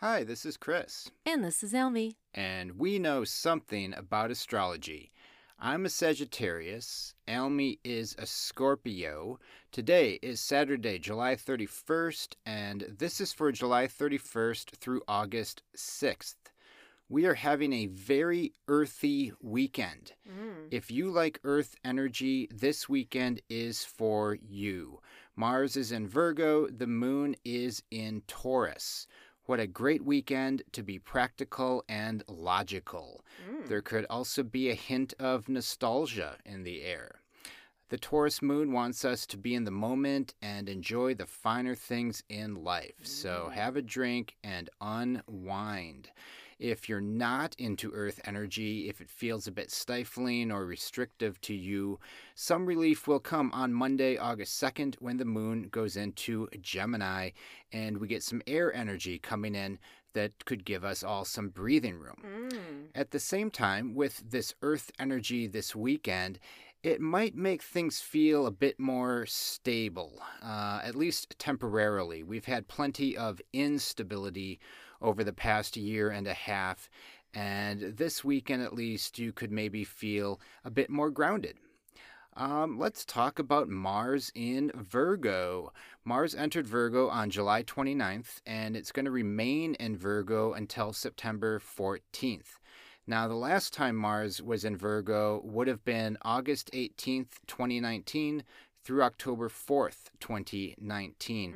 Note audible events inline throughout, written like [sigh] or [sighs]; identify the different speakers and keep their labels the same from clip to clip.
Speaker 1: Hi, this is Chris,
Speaker 2: And this is Almy.
Speaker 1: and we know something about astrology. I'm a Sagittarius, Almy is a Scorpio. Today is Saturday, July 31st, and this is for July 31st through August 6th. We are having a very earthy weekend. Mm. If you like earth energy, this weekend is for you. Mars is in Virgo, the moon is in Taurus. What a great weekend to be practical and logical. Mm. There could also be a hint of nostalgia in the air. The Taurus moon wants us to be in the moment and enjoy the finer things in life. So mm. have a drink and unwind. If you're not into earth energy, if it feels a bit stifling or restrictive to you, some relief will come on Monday, August 2nd, when the moon goes into Gemini and we get some air energy coming in that could give us all some breathing room. Mm. At the same time, with this earth energy this weekend, it might make things feel a bit more stable, uh, at least temporarily. We've had plenty of instability over the past year and a half, and this weekend at least, you could maybe feel a bit more grounded. Um, let's talk about Mars in Virgo. Mars entered Virgo on July 29th, and it's going to remain in Virgo until September 14th. Now, the last time Mars was in Virgo would have been August 18th, 2019, through October 4th, 2019.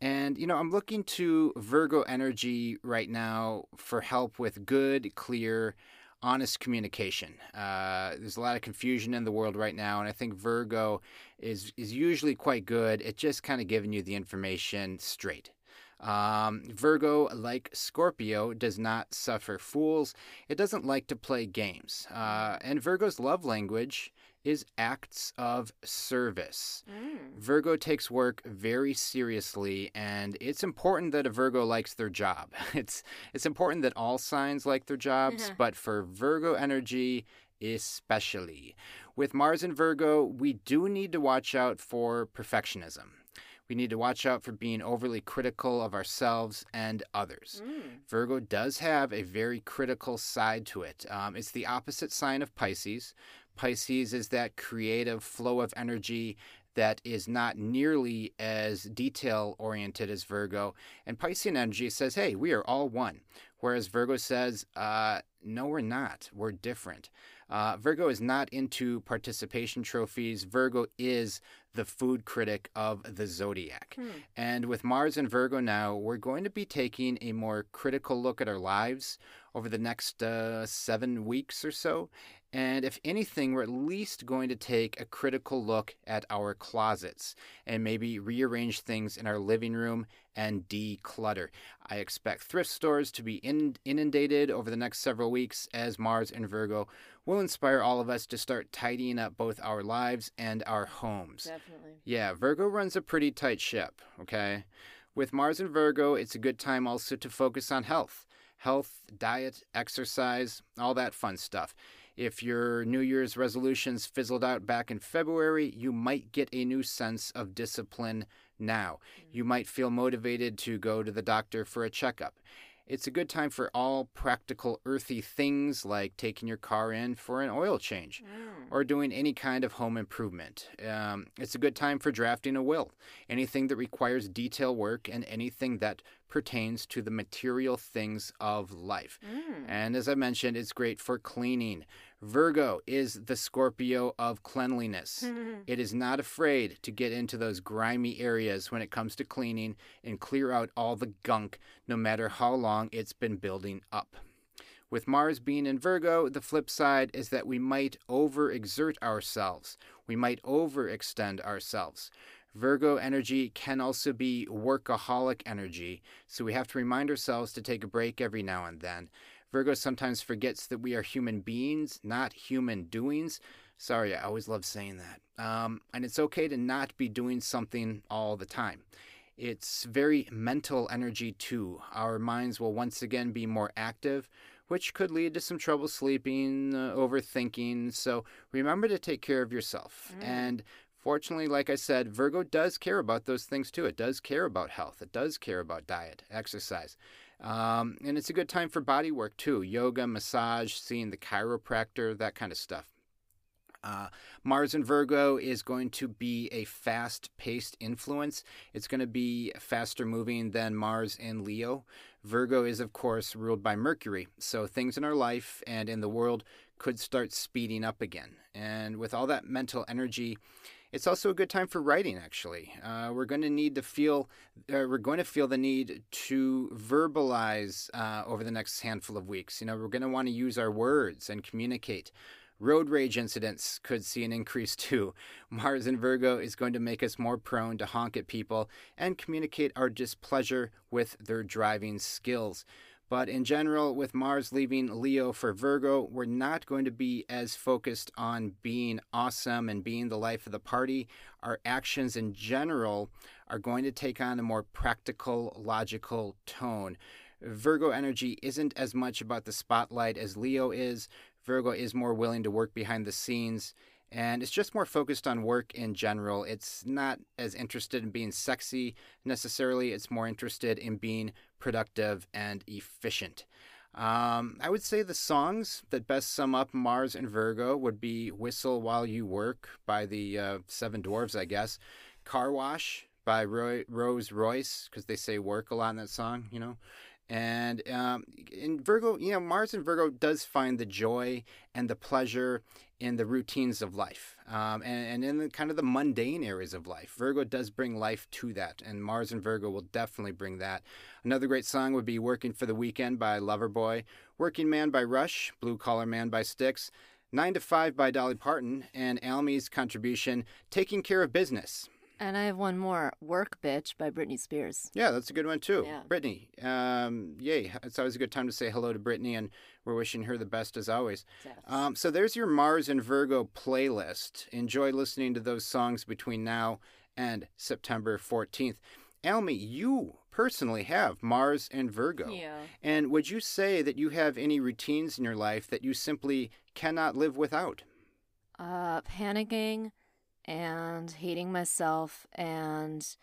Speaker 1: And, you know, I'm looking to Virgo energy right now for help with good, clear, honest communication. Uh, there's a lot of confusion in the world right now, and I think Virgo is, is usually quite good at just kind of giving you the information straight. Um, Virgo, like Scorpio, does not suffer fools. It doesn't like to play games. Uh, and Virgo's love language is acts of service. Virgo takes work very seriously, and it's important that a Virgo likes their job. [laughs] It's it's important that all signs like their jobs, but for Virgo energy especially. With Mars in Virgo, we do need to watch out for perfectionism. We need to watch out for being overly critical of ourselves and others. Virgo does have a very critical side to it. Um, it's the opposite sign of Pisces. Pisces is that creative flow of energy that is not nearly as detail oriented as Virgo. And Piscean energy says, hey, we are all one. Whereas Virgo says, uh, no, we're not. We're different. Uh, Virgo is not into participation trophies. Virgo is the food critic of the zodiac. And with Mars and Virgo now, we're going to be taking a more critical look at our lives over the next uh, seven weeks or so. And if anything, we're at least going to take a critical look at our closets and maybe rearrange things in our living room and declutter. I expect thrift stores to be inundated over the next several weeks as Mars and Virgo will inspire all of us to start tidying up both our lives and our homes.
Speaker 2: Definitely.
Speaker 1: Yeah, Virgo runs a pretty tight ship, okay? With Mars and Virgo, it's a good time also to focus on health. Health, diet, exercise, all that fun stuff. If your New Year's resolutions fizzled out back in February, you might get a new sense of discipline now. You mm. might feel motivated to go to the doctor for a checkup. It's a good time for all practical earthy things like taking your car in for an oil change mm. or doing any kind of home improvement. Um, it's a good time for drafting a will, anything that requires detail work and anything that pertains to the material things of life. Mm. And as I mentioned, it's great for cleaning. Virgo is the Scorpio of cleanliness. [laughs] It is not afraid to get into those grimy areas when it comes to cleaning and clear out all the gunk, no matter how long it's been building up. With Mars being in Virgo, the flip side is that we might overexert ourselves. We might overextend ourselves. Virgo energy can also be workaholic energy, so we have to remind ourselves to take a break every now and then. Virgo sometimes forgets that we are human beings, not human doings. Sorry, I always love saying that. Um, and it's okay to not be doing something all the time. It's very mental energy too. Our minds will once again be more active, which could lead to some trouble sleeping, uh, overthinking. So remember to take care of yourself. And fortunately, like I said, Virgo does care about those things too. It does care about health, it does care about diet, exercise. Um, and it's a good time for body work too yoga, massage, seeing the chiropractor, that kind of stuff. Uh, Mars in Virgo is going to be a fast paced influence. It's going to be faster moving than Mars in Leo. Virgo is, of course, ruled by Mercury, so things in our life and in the world could start speeding up again. And with all that mental energy, it's also a good time for writing, actually. Uh, we're going to need to feel, uh, we're going to feel the need to verbalize uh, over the next handful of weeks. You know, we're going to want to use our words and communicate. Road rage incidents could see an increase [laughs] too. Mars in Virgo is going to make us more prone to honk at people and communicate our displeasure with their driving skills. But in general, with Mars leaving Leo for Virgo, we're not going to be as focused on being awesome and being the life of the party. Our actions in general are going to take on a more practical, logical tone. Virgo energy isn't as much about the spotlight as Leo is. Virgo is more willing to work behind the scenes and it's just more focused on work in general. It's not as interested in being sexy necessarily, it's more interested in being productive and efficient. Um, I would say the songs that best sum up Mars and Virgo would be Whistle While You Work by the uh, Seven Dwarves, I guess, Car Wash by Roy, Rose Royce, because they say work a lot in that song, you know. And um, in Virgo, you know, Mars in Virgo does find the joy and the pleasure in the routines of life um, and, and in the kind of the mundane areas of life. Virgo does bring life to that, and Mars and Virgo will definitely bring that. Another great song would be Working for the Weekend by Loverboy, Working Man by Rush, Blue Collar Man by Styx, Nine to Five by Dolly Parton, and Almy's contribution, Taking Care of Business.
Speaker 2: And I have one more, "Work Bitch" by Britney Spears.
Speaker 1: Yeah, that's a good one too.
Speaker 2: Yeah.
Speaker 1: Britney, um, yay! It's always a good time to say hello to Britney, and we're wishing her the best as always.
Speaker 2: Yes.
Speaker 1: Um, so there's your Mars and Virgo playlist. Enjoy listening to those songs between now and September 14th. Almy, you personally have Mars and Virgo.
Speaker 2: Yeah.
Speaker 1: And would you say that you have any routines in your life that you simply cannot live without?
Speaker 2: Uh, panicking and hating myself and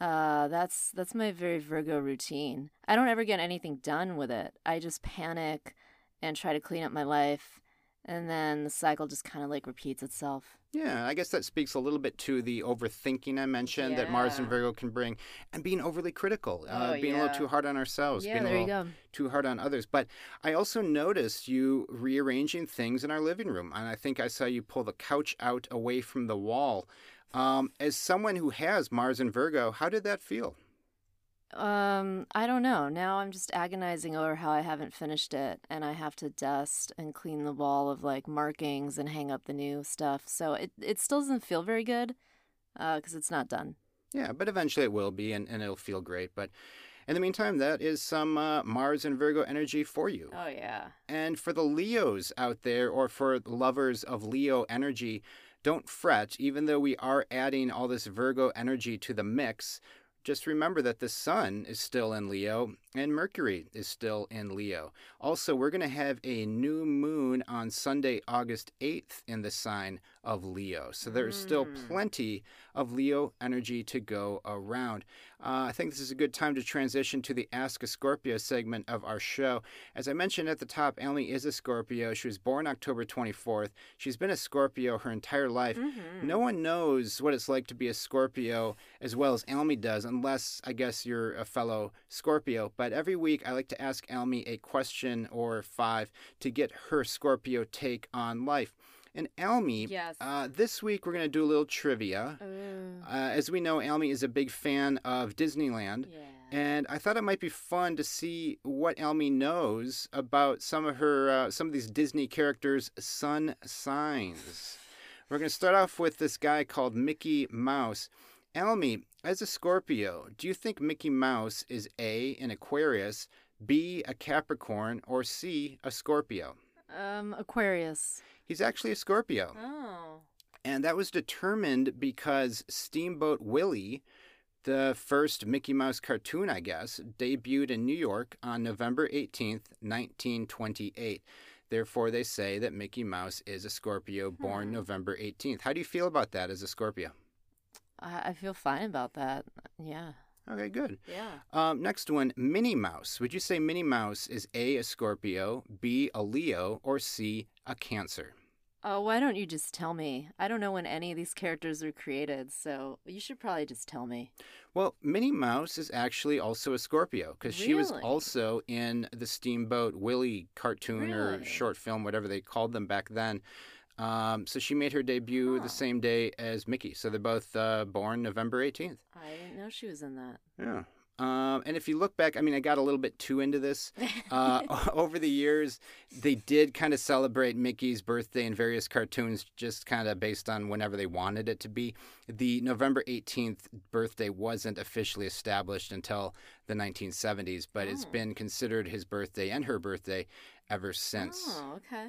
Speaker 2: uh that's that's my very Virgo routine. I don't ever get anything done with it. I just panic and try to clean up my life and then the cycle just kind of like repeats itself.
Speaker 1: Yeah, I guess that speaks a little bit to the overthinking I mentioned that Mars and Virgo can bring, and being overly critical, uh,
Speaker 2: Oh,
Speaker 1: being a little too hard on ourselves,
Speaker 2: yeah,
Speaker 1: being a
Speaker 2: there you
Speaker 1: little
Speaker 2: go.
Speaker 1: too hard on others. But I also noticed you rearranging things in our living room, and I think I saw you pull the couch out away from the wall. Um, as someone who has Mars and Virgo, how did that feel?
Speaker 2: Um, I don't know. Now I'm just agonizing over how I haven't finished it and I have to dust and clean the wall of like markings and hang up the new stuff. So it it still doesn't feel very good uh cuz it's not done.
Speaker 1: Yeah, but eventually it will be, and, and it'll feel great. But in the meantime, that is some uh, Mars and Virgo energy for you.
Speaker 2: Oh yeah.
Speaker 1: And for the Leos out there, or for lovers of Leo energy, don't fret. Even though we are adding all this Virgo energy to the mix, just remember that the Sun is still in Leo and Mercury is still in Leo. Also, we're going to have a new moon on Sunday, August 8th, in the sign of Leo. So there is still
Speaker 2: Mm.
Speaker 1: plenty of Leo energy to go around. Uh, I think this is a good time to transition to the Ask a Scorpio segment of our show. As I mentioned at the top, Emily is a Scorpio. She was born October 24th. She's been a Scorpio her entire life.
Speaker 2: Mhm.
Speaker 1: No one knows what it's like to be a Scorpio as well as Almy does, unless I guess you're a fellow Scorpio. But every week I like to ask Almy a question or five to get her Scorpio take on life. And Almy,
Speaker 2: Yes.
Speaker 1: uh, this week we're going to do a little trivia.
Speaker 2: Uh,
Speaker 1: Uh, as we know, Almy is a big fan of Disneyland.
Speaker 2: yeah.
Speaker 1: And I thought it might be fun to see what Almy knows about some of her, uh, some of these Disney characters' sun signs. We're going to start off with this guy called Mickey Mouse. Almy, as a Scorpio, do you think Mickey Mouse is A, an Aquarius, B, a Capricorn, or C, a Scorpio?
Speaker 2: Um Aquarius.
Speaker 1: He's actually a Scorpio.
Speaker 2: Oh.
Speaker 1: And that was determined because Steamboat Willie, the first Mickey Mouse cartoon, I guess, debuted in New York on November 18th, 1928. Therefore, they say that Mickey Mouse is a Scorpio born
Speaker 2: Hmm.
Speaker 1: November 18th. How do you feel about that as a Scorpio?
Speaker 2: I, I feel fine about that. Yeah.
Speaker 1: Okay, good.
Speaker 2: Yeah.
Speaker 1: Um, next one, Minnie Mouse. Would you say Minnie Mouse is A, a Scorpio, B, a Leo, or C, a Cancer?
Speaker 2: Oh, why don't you just tell me? I don't know when any of these characters were created, so you should probably just tell me.
Speaker 1: Well, Minnie Mouse is actually also a Scorpio because she was also in the Steamboat Willie cartoon or short film, whatever they called them back then. Um, so she made her debut
Speaker 2: Huh.
Speaker 1: the same day as Mickey. So they're both uh, born November 18th.
Speaker 2: I didn't know she was in that.
Speaker 1: Yeah. Um, and if you look back, I mean, I got a little bit too into this. [laughs] Uh, [laughs] over the years, they did kind of celebrate Mickey's birthday in various cartoons, just kind of based on whenever they wanted it to be. The November 18th birthday wasn't officially established until the 1970s, but it's been considered his birthday and her birthday ever since.
Speaker 2: Oh, okay.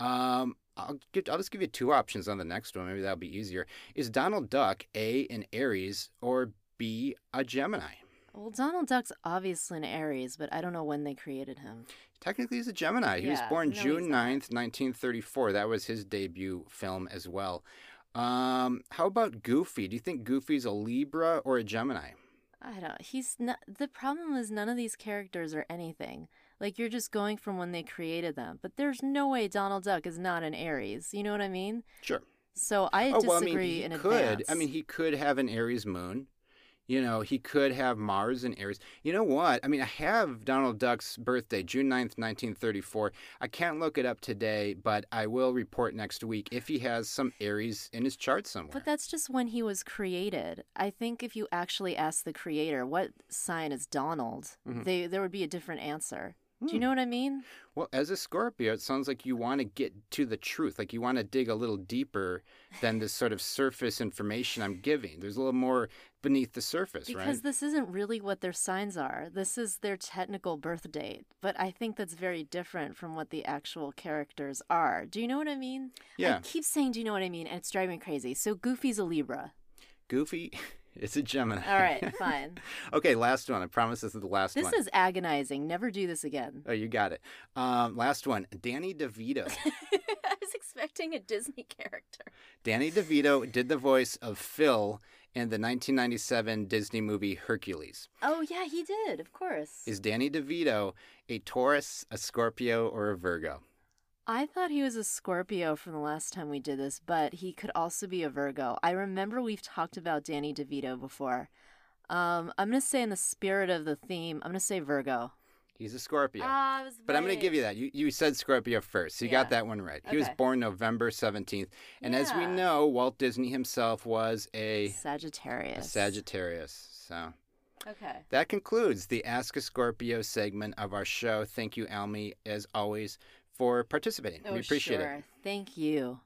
Speaker 1: Um, I'll, give, I'll just give you two options on the next one. Maybe that'll be easier. Is Donald Duck A, an Aries, or B, a Gemini?
Speaker 2: Well, Donald Duck's obviously an Aries, but I don't know when they created him.
Speaker 1: Technically, he's a Gemini. He was born
Speaker 2: no,
Speaker 1: June
Speaker 2: not.
Speaker 1: 9th, 1934. That was his debut film as well. Um, how about Goofy? Do you think Goofy's a Libra or a Gemini?
Speaker 2: I don't. He's not. The problem is none of these characters are anything. Like you're just going from when they created them. But there's no way Donald Duck is not an Aries. You know what I mean?
Speaker 1: Sure.
Speaker 2: So I
Speaker 1: oh,
Speaker 2: disagree
Speaker 1: well, I mean, he
Speaker 2: in
Speaker 1: could.
Speaker 2: advance.
Speaker 1: I mean, he could have an Aries moon. You know, he could have Mars in Aries. You know what? I mean, I have Donald Duck's birthday, June 9th, 1934. I can't look it up today, but I will report next week if he has some Aries in his chart somewhere.
Speaker 2: But that's just when he was created. I think if you actually ask the creator what sign is Donald,
Speaker 1: Mhm.
Speaker 2: they there would be a different answer. Do you
Speaker 1: Hmm.
Speaker 2: know what I mean?
Speaker 1: Well, as a Scorpio, it sounds like you want to get to the truth. Like you want to dig a little deeper than this sort of surface information I'm giving. There's a little more beneath the surface,
Speaker 2: Because
Speaker 1: right?
Speaker 2: Because this isn't really what their signs are. This is their technical birth date. But I think that's very different from what the actual characters are. Do you know what I mean?
Speaker 1: Yeah.
Speaker 2: I keep saying, do you know what I mean? And it's driving me crazy. So Goofy's a Libra.
Speaker 1: Goofy is a Gemini.
Speaker 2: All right, [laughs] fine.
Speaker 1: okay, last one. I promise this is the last
Speaker 2: this
Speaker 1: one.
Speaker 2: This is agonizing. Never do this again.
Speaker 1: Oh, you got it. Um, last one. Danny DeVito. [laughs]
Speaker 2: I was expecting a Disney character.
Speaker 1: Danny DeVito did the voice of Phil in the 1997 Disney movie Hercules.
Speaker 2: Oh, yeah, he did, of course.
Speaker 1: Is Danny DeVito a Taurus, a Scorpio, or a Virgo?
Speaker 2: I thought he was a Scorpio from the last time we did this, but he could also be a Virgo. I remember we've talked about Danny DeVito before. Um, I'm going to say, in the spirit of the theme, I'm going to say Virgo.
Speaker 1: He's a Scorpio.
Speaker 2: I was
Speaker 1: But I'm going to give you that. You, you said Scorpio first. So you got that one right. He was born November 17th. And as we know, Walt Disney himself was a, a
Speaker 2: Sagittarius.
Speaker 1: Sagittarius. So
Speaker 2: Okay.
Speaker 1: that concludes the Ask a Scorpio segment of our show. Thank you, Almy, as always, for participating.
Speaker 2: Oh,
Speaker 1: we appreciate
Speaker 2: sure.
Speaker 1: it.
Speaker 2: Thank you.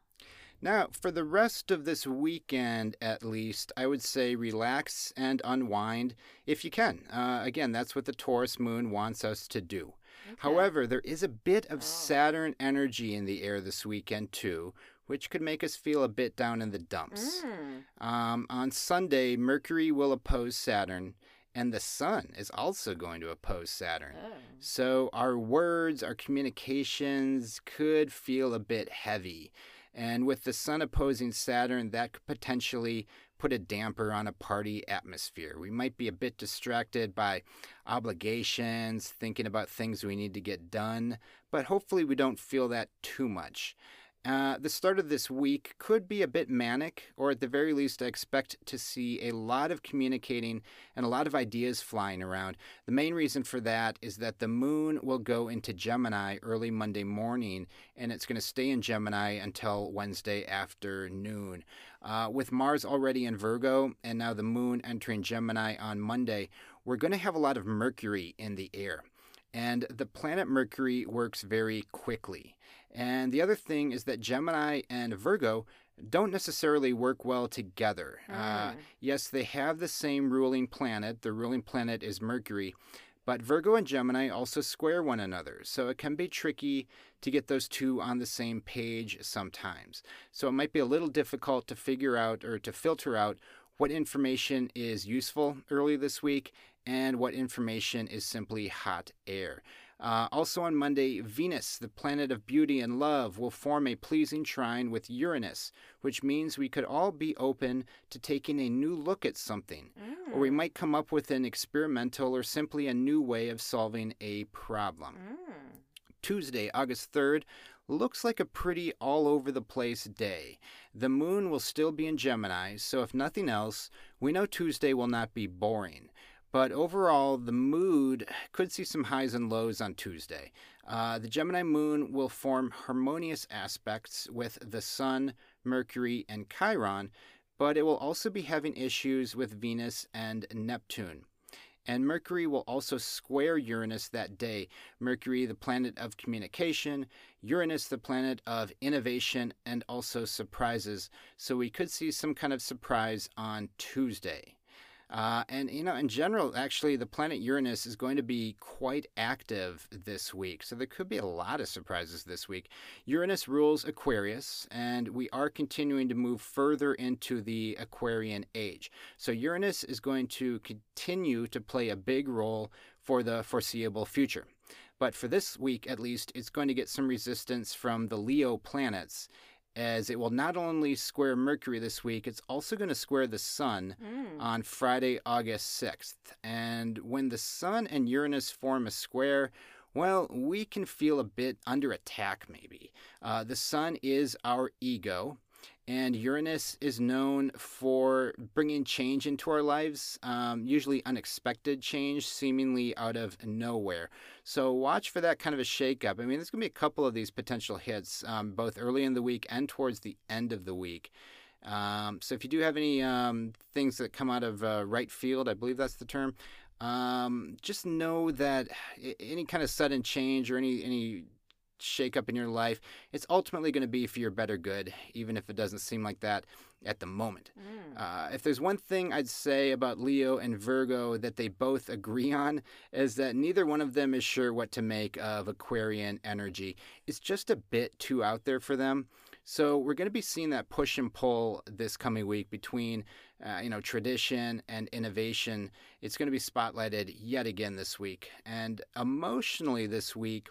Speaker 1: Now, for the rest of this weekend, at least, I would say relax and unwind if you can. Uh, again, that's what the Taurus moon wants us to do. However, there is a bit of
Speaker 2: Oh.
Speaker 1: Saturn energy in the air this weekend, too, which could make us feel a bit down in the dumps.
Speaker 2: Mm.
Speaker 1: Um, on Sunday, Mercury will oppose Saturn, and the Sun is also going to oppose Saturn.
Speaker 2: Oh.
Speaker 1: So our words, our communications could feel a bit heavy. And with the Sun opposing Saturn, that could potentially put a damper on a party atmosphere. We might be a bit distracted by obligations, thinking about things we need to get done, but hopefully we don't feel that too much. Uh, the start of this week could be a bit manic, or at the very least, I expect to see a lot of communicating and a lot of ideas flying around. The main reason for that is that the moon will go into Gemini early Monday morning, and it's going to stay in Gemini until Wednesday afternoon. Uh, with Mars already in Virgo, and now the moon entering Gemini on Monday, we're going to have a lot of Mercury in the air. And the planet Mercury works very quickly. And the other thing is that Gemini and Virgo don't necessarily work well together. Uh,
Speaker 2: Mm.
Speaker 1: yes, they have the same ruling planet. The ruling planet is Mercury. But Virgo and Gemini also square one another, so it can be tricky to get those two on the same page sometimes. So it might be a little difficult to figure out or to filter out what information is useful early this week and what information is simply hot air. Uh, also on Monday, Venus, the planet of beauty and love, will form a pleasing trine with Uranus, which means we could all be open to taking a new look at something. or we might come up with an experimental or simply a new way of solving a problem.
Speaker 2: Mm.
Speaker 1: Tuesday, August 3rd, looks like a pretty all over the place day. The moon will still be in Gemini, so if nothing else, we know Tuesday will not be boring. But overall, the mood could see some highs and lows on Tuesday. Uh, the Gemini moon will form harmonious aspects with the Sun, Mercury, and Chiron, but it will also be having issues with Venus and Neptune. And Mercury will also square Uranus that day. Mercury, the planet of communication, Uranus, the planet of innovation and also surprises. So we could see some kind of surprise on Tuesday. Uh, and, you know, in general, actually, the planet Uranus is going to be quite active this week. So there could be a lot of surprises this week. Uranus rules Aquarius, and we are continuing to move further into the Aquarian age. So Uranus is going to continue to play a big role for the foreseeable future. But for this week, at least, it's going to get some resistance from the Leo planets as it will not only square Mercury this week, it's also going to square the Sun
Speaker 2: Mm.
Speaker 1: on Friday, August 6th. And when the Sun and Uranus form a square, well, we can feel a bit under attack, maybe. Uh, the Sun is our ego, and Uranus is known for bringing change into our lives, um, usually unexpected change, seemingly out of nowhere. So watch for that kind of a shakeup. I mean, there's going to be a couple of these potential hits, um, both early in the week and towards the end of the week. Um, so if you do have any um, things that come out of uh, right field, I believe that's the term. Um, just know that [sighs] any kind of sudden change or any any shakeup in your life, it's ultimately going to be for your better good, even if it doesn't seem like that at the moment.
Speaker 2: Mm.
Speaker 1: Uh, if there's one thing I'd say about Leo and Virgo that they both agree on, is that neither one of them is sure what to make of Aquarian energy. It's just a bit too out there for them. So we're going to be seeing that push and pull this coming week between, uh, you know, tradition and innovation. It's going to be spotlighted yet again this week, and emotionally this week.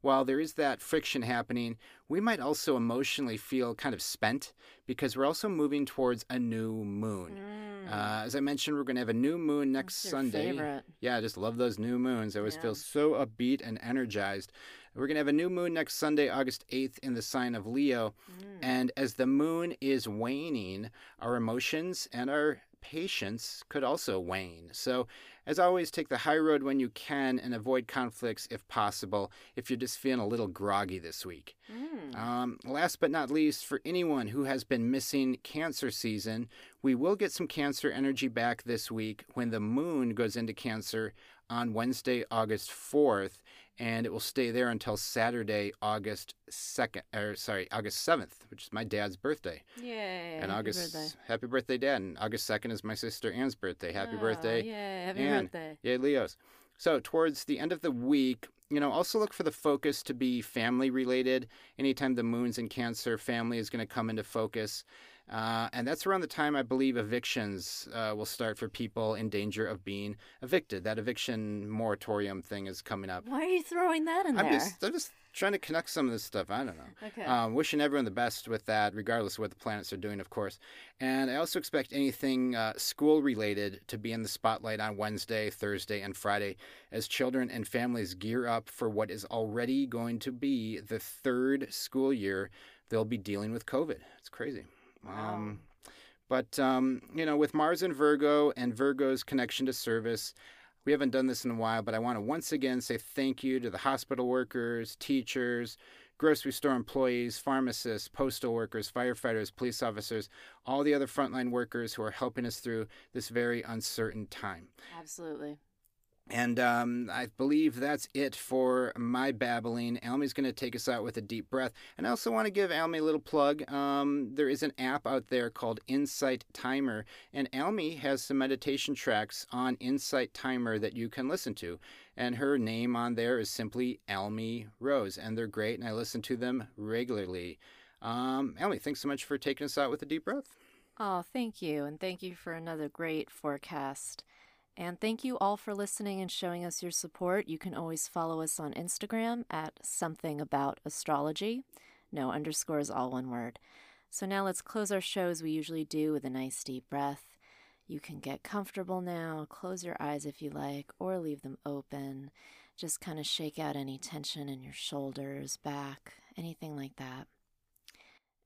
Speaker 1: While there is that friction happening, we might also emotionally feel kind of spent because we're also moving towards a new moon.
Speaker 2: Mm.
Speaker 1: Uh, as I mentioned, we're going to have a new moon next
Speaker 2: your
Speaker 1: Sunday.
Speaker 2: favorite?
Speaker 1: Yeah, I just love those new moons. I always
Speaker 2: Yeah.
Speaker 1: feel so upbeat and energized. We're going to have a new moon next Sunday, August 8th, in the sign of Leo.
Speaker 2: Mm.
Speaker 1: And as the moon is waning, our emotions and our patience could also wane. So, as always, take the high road when you can and avoid conflicts if possible if you're just feeling a little groggy this week.
Speaker 2: Mm.
Speaker 1: Um, last but not least, for anyone who has been missing cancer season, we will get some cancer energy back this week when the moon goes into cancer on Wednesday, August 4th, and it will stay there until Saturday, August 2nd, or er, sorry, August 7th, which is my dad's birthday.
Speaker 2: Yay.
Speaker 1: and
Speaker 2: happy
Speaker 1: August,
Speaker 2: birthday.
Speaker 1: happy birthday, Dad. And August 2nd is my sister Anne's birthday. Happy
Speaker 2: Oh,
Speaker 1: birthday.
Speaker 2: Yay. Happy
Speaker 1: Anne.
Speaker 2: birthday.
Speaker 1: Yay, Leos. So, towards the end of the week, you know, also look for the focus to be family related. Anytime the moon's in Cancer, family is going to come into focus. Uh, and that's around the time I believe evictions uh, will start for people in danger of being evicted. That eviction moratorium thing is coming up.
Speaker 2: Why are you throwing that in
Speaker 1: I'm
Speaker 2: there?
Speaker 1: just, I'm just trying to connect some of this stuff. I don't know.
Speaker 2: Okay.
Speaker 1: Um, wishing everyone the best with that, regardless of what the planets are doing, of course. And I also expect anything uh, school related to be in the spotlight on Wednesday, Thursday, and Friday as children and families gear up for what is already going to be the third school year they'll be dealing with COVID. It's crazy.
Speaker 2: Wow.
Speaker 1: Um, but, um, you know, with Mars and Virgo and Virgo's connection to service, we haven't done this in a while, but I want to once again say thank you to the hospital workers, teachers, grocery store employees, pharmacists, postal workers, firefighters, police officers, all the other frontline workers who are helping us through this very uncertain time.
Speaker 2: Absolutely.
Speaker 1: And um, I believe that's it for my babbling. Almy's going to take us out with a deep breath. And I also want to give Almy a little plug. Um, there is an app out there called Insight Timer, and Almy has some meditation tracks on Insight Timer that you can listen to. And her name on there is simply Almy Rose, and they're great, and I listen to them regularly. Um, Almy, thanks so much for taking us out with a deep breath.
Speaker 2: Oh, thank you. And thank you for another great forecast. And thank you all for listening and showing us your support. You can always follow us on Instagram at something about astrology. No underscores, all one word. So now let's close our show as we usually do with a nice deep breath. You can get comfortable now, close your eyes if you like, or leave them open. Just kind of shake out any tension in your shoulders, back, anything like that.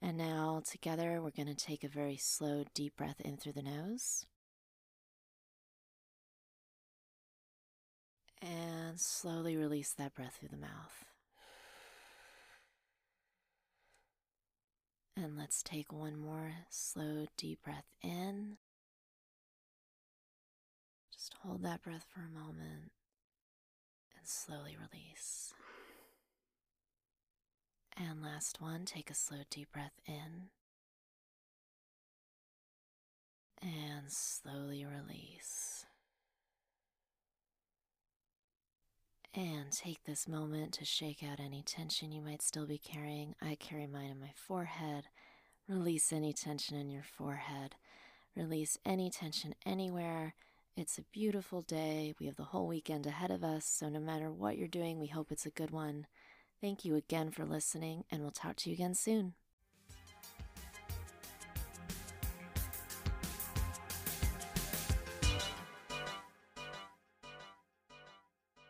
Speaker 2: And now, together, we're going to take a very slow, deep breath in through the nose. And slowly release that breath through the mouth. And let's take one more slow, deep breath in. Just hold that breath for a moment and slowly release. And last one, take a slow, deep breath in and slowly release. And take this moment to shake out any tension you might still be carrying. I carry mine in my forehead. Release any tension in your forehead. Release any tension anywhere. It's a beautiful day. We have the whole weekend ahead of us, so no matter what you're doing, we hope it's a good one. Thank you again for listening, and we'll talk to you again soon.